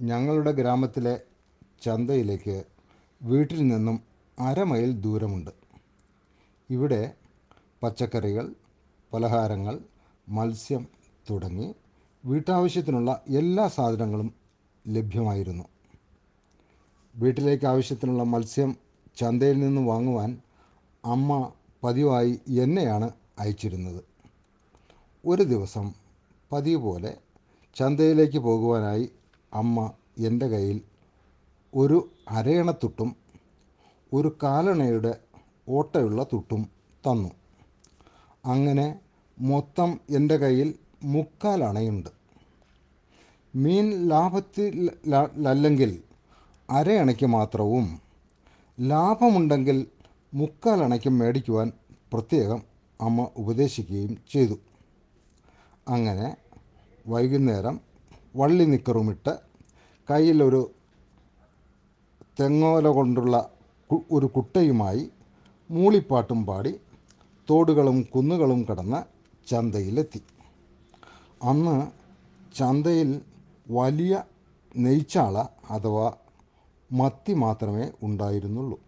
ഞങ്ങളുടെ ഗ്രാമത്തിലെ ചന്തയിലേക്ക് വീട്ടിൽ നിന്നും അരമൈൽ ദൂരമുണ്ട്. ഇവിടെ പച്ചക്കറികൾ പലഹാരങ്ങൾ മത്സ്യം തുടങ്ങി വീട്ടാവശ്യത്തിനുള്ള എല്ലാ സാധനങ്ങളും ലഭ്യമായിരുന്നു. വീട്ടിലേക്ക് ആവശ്യത്തിനുള്ള മത്സ്യം ചന്തയിൽ നിന്ന് വാങ്ങുവാൻ അമ്മ പതിവായി എന്നെയാണ് അയച്ചിരുന്നത്. ഒരു ദിവസം പതിവ് പോലെ ചന്തയിലേക്ക് പോകുവാനായി അമ്മ എന്റെ കയ്യിൽ ഒരു അരയണത്തുട്ടും ഒരു കാലണയുടെ ഓട്ടയുള്ള തുട്ടും തന്നു. അങ്ങനെ മൊത്തം എന്റെ കയ്യിൽ മുക്കാൽ അണയുണ്ട്. മീൻ ലാഭത്തിലല്ലെങ്കിൽ അരയണയ്ക്ക് മാത്രവും ലാഭമുണ്ടെങ്കിൽ മുക്കാൽ അണയ്ക്കും മേടിക്കുവാൻ പ്രത്യേകം അമ്മ ഉപദേശിക്കുകയും ചെയ്തു. അങ്ങനെ വൈകുന്നേരം വള്ളി നിക്കറുമിട്ട് കയ്യിലൊരു തെങ്ങോല കൊണ്ടുള്ള ഒരു കുട്ടയുമായി മൂളിപ്പാട്ടും പാടി തോടുകളും കുന്നുകളും കടന്ന് ചന്തയിലെത്തി. അന്ന് ചന്തയിൽ വലിയ നെയ്ച്ചാള അഥവാ മത്തി മാത്രമേ ഉണ്ടായിരുന്നുള്ളൂ.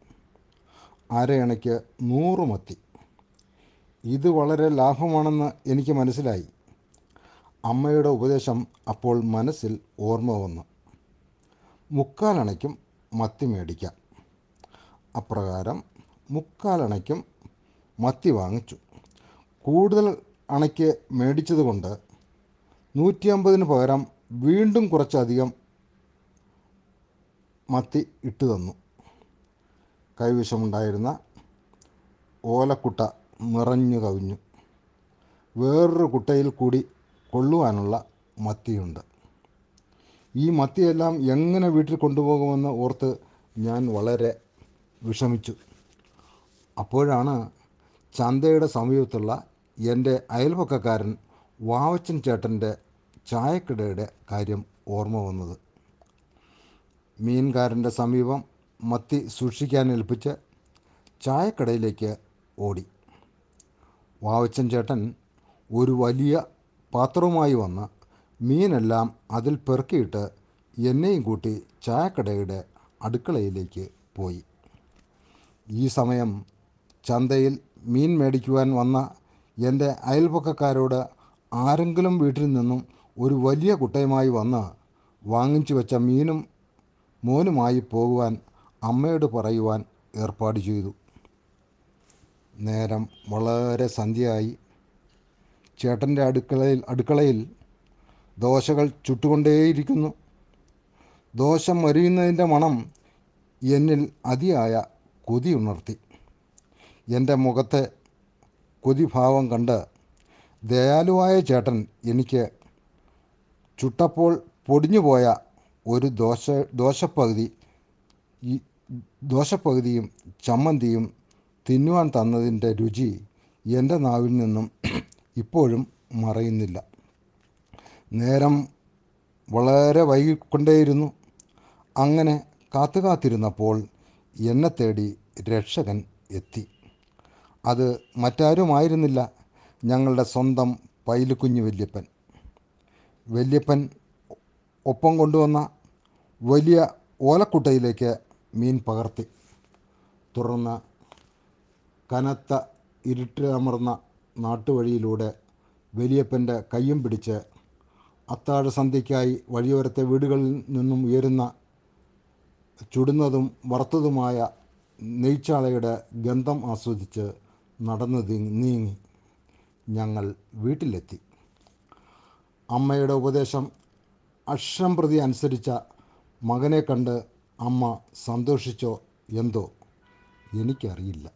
അരയണയ്ക്ക് നൂറ് മത്തി ഇത് വളരെ ലാഭമാണെന്ന് എനിക്ക് മനസ്സിലായി. അമ്മയുടെ ഉപദേശം അപ്പോൾ മനസ്സിൽ ഓർമ്മ വന്നു. മുക്കാലണയ്ക്കും മത്തി മേടിക്കാം. അപ്രകാരം മുക്കാലണയ്ക്കും മത്തി വാങ്ങിച്ചു. കൂടുതൽ അണയ്ക്ക് മേടിച്ചതുകൊണ്ട് നൂറ്റി അമ്പതിന് പകരം വീണ്ടും കുറച്ചധികം മത്തി ഇട്ടു തന്നു. കൈവശമുണ്ടായിരുന്ന ഓലക്കുട്ട നിറഞ്ഞു കവിഞ്ഞു. വേറൊരു കുട്ടയിൽ കൂടി കൊള്ളുവാനുള്ള മത്തിയുണ്ട്. ഈ മത്തിയെല്ലാം എങ്ങനെ വീട്ടിൽ കൊണ്ടുപോകുമെന്ന് ഓർത്ത് ഞാൻ വളരെ വിഷമിച്ചു. അപ്പോഴാണ് ചന്തയുടെ സമീപത്തുള്ള എന്റെ അയൽപക്കക്കാരൻ വാവച്ചൻ ചേട്ടന്റെ ചായക്കിടയുടെ കാര്യം ഓർമ്മ വന്നത്. മീൻകാരന്റെ സമീപം മത്തി സൂക്ഷിക്കാൻ ഏൽപ്പിച്ച് ചായക്കടയിലേക്ക് ഓടി. വാവച്ചൻ ചേട്ടൻ ഒരു വലിയ പാത്രവുമായി വന്ന് മീനെല്ലാം അതിൽ പെറുക്കിയിട്ട് എന്നെയും കൂട്ടി ചായക്കടയുടെ അടുക്കളയിലേക്ക് പോയി. ഈ സമയം ചന്തയിൽ മീൻ മേടിക്കുവാൻ വന്ന എന്റെ അയൽപക്കക്കാരോട് ആരെങ്കിലും വീട്ടിൽ നിന്നും ഒരു വലിയ കുട്ടയുമായി വന്ന് വാങ്ങിച്ചു വെച്ച മീനും മോനുമായി പോകുവാൻ അമ്മയോട് പറയുവാൻ ഏർപ്പാട് ചെയ്തു. നേരം വളരെ സന്ധ്യയായി. ചേട്ടന്റെ അടുക്കളയിൽ അടുക്കളയിൽ ദോശകൾ ചുട്ടുകൊണ്ടേയിരിക്കുന്നു. ദോശ മരിയുന്നതിന്റെ മണം എന്നിൽ അതിയായ കൊതി ഉണർത്തി. എന്റെ മുഖത്തെ കൊതിഭാവം കണ്ട് ദയാലുവായ ചേട്ടൻ എനിക്ക് ചുട്ടപ്പോൾ പൊടിഞ്ഞുപോയ ഒരു ദോശ ദോശപ്പകുതി ഈ ദോശപ്പകുതിയും ചമ്മന്തിയും തിന്നുവാൻ തന്നതിന്റെ രുചി എന്റെ നാവിൽ നിന്നും ഇപ്പോഴും മറയുന്നില്ല. നേരം വളരെ വൈകിക്കൊണ്ടേയിരുന്നു. അങ്ങനെ കാത്തു കാത്തിരുന്നപ്പോൾ എന്നെ തേടി രക്ഷകൻ എത്തി. അത് മറ്റാരുമായിരുന്നില്ല. ഞങ്ങളുടെ സ്വന്തം പൈലുക്കുഞ്ഞ് വല്യപ്പൻ. വല്യപ്പൻ ഒപ്പം കൊണ്ടുവന്ന വലിയ ഓലക്കുട്ടയിലേക്ക് മീൻ പകർത്തി. തുടർന്ന് കനത്ത ഇരുട്ടിലമർന്ന നാട്ടുവഴിയിലൂടെ വലിയപ്പന്റെ കയ്യും പിടിച്ച് അത്താഴ സന്ധ്യയ്ക്കായി വഴിയോരത്തെ വീടുകളിൽ നിന്നും ഉയരുന്ന ചുടുന്നതും വറുത്തതുമായ നെയ്ച്ചാളയുടെ ഗന്ധം ആസ്വദിച്ച് നടന്നു നീങ്ങി. ഞങ്ങൾ വീട്ടിലെത്തി. അമ്മയുടെ ഉപദേശം അക്ഷരം പ്രതി അനുസരിച്ച മകനെ കണ്ട് അമ്മ സന്തോഷിച്ചോ എന്തോ എനിക്കറിയില്ല.